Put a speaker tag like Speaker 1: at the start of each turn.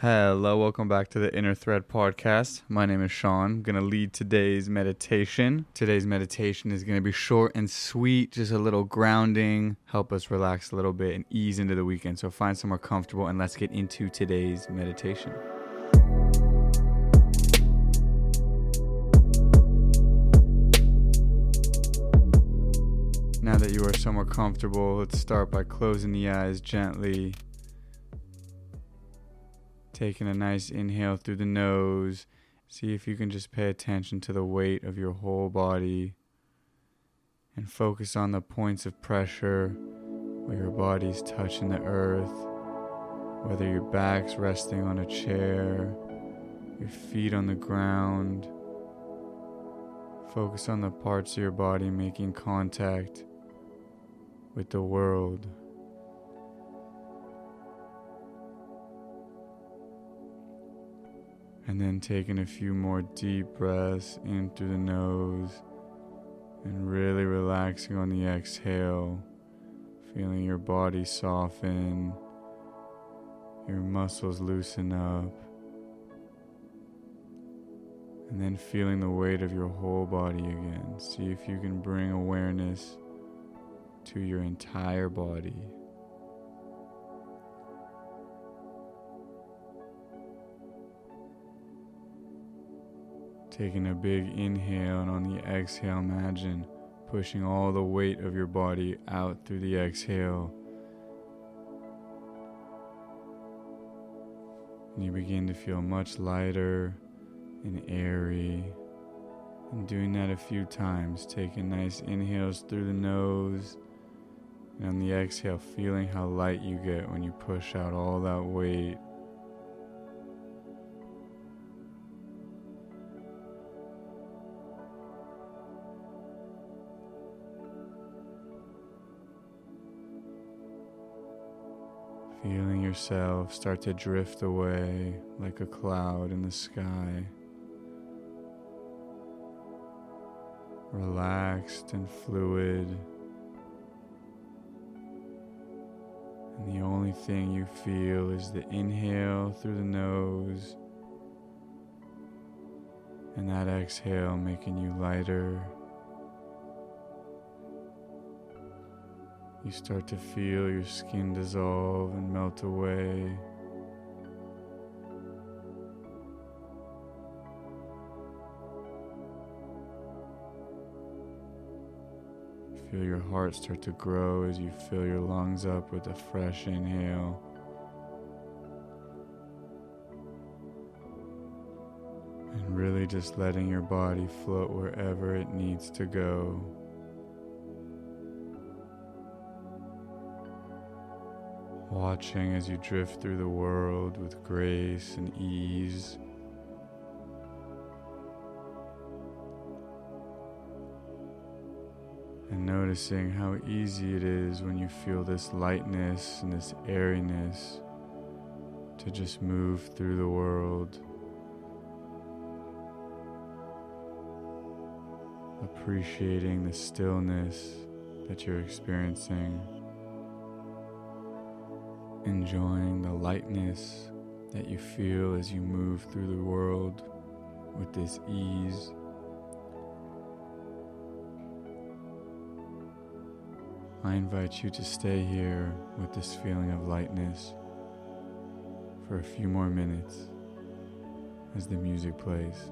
Speaker 1: Hello, welcome back to the Inner Thread podcast. My name is Sean. I'm going to lead today's meditation. Today's meditation is going to be short and sweet, just a little grounding, help us relax a little bit and ease into the weekend. So find somewhere comfortable and let's get into today's meditation. Now that you are somewhere comfortable, let's start by closing the eyes gently Taking a nice inhale through the nose. See if you can just pay attention to the weight of your whole body and focus on the points of pressure where your body's touching the earth, whether your back's resting on a chair, your feet on the ground. Focus on the parts of your body making contact with the world. And then taking a few more deep breaths in through the nose and really relaxing on the exhale, feeling your body soften, your muscles loosen up, and then feeling the weight of your whole body again. See if you can bring awareness to your entire body. Taking a big inhale, and on the exhale, imagine pushing all the weight of your body out through the exhale. And you begin to feel much lighter and airy. And doing that a few times, taking nice inhales through the nose. And on the exhale, feeling how light you get when you push out all that weight. Feeling yourself start to drift away like a cloud in the sky. Relaxed and fluid. And the only thing you feel is the inhale through the nose and that exhale making you lighter You start to feel your skin dissolve and melt away. Feel your heart start to grow as you fill your lungs up with a fresh inhale. And really just letting your body float wherever it needs to go. Watching as you drift through the world with grace and ease. And noticing how easy it is when you feel this lightness and this airiness to just move through the world. Appreciating the stillness that you're experiencing enjoying the lightness that you feel as you move through the world with this ease. I invite you to stay here with this feeling of lightness for a few more minutes as the music plays.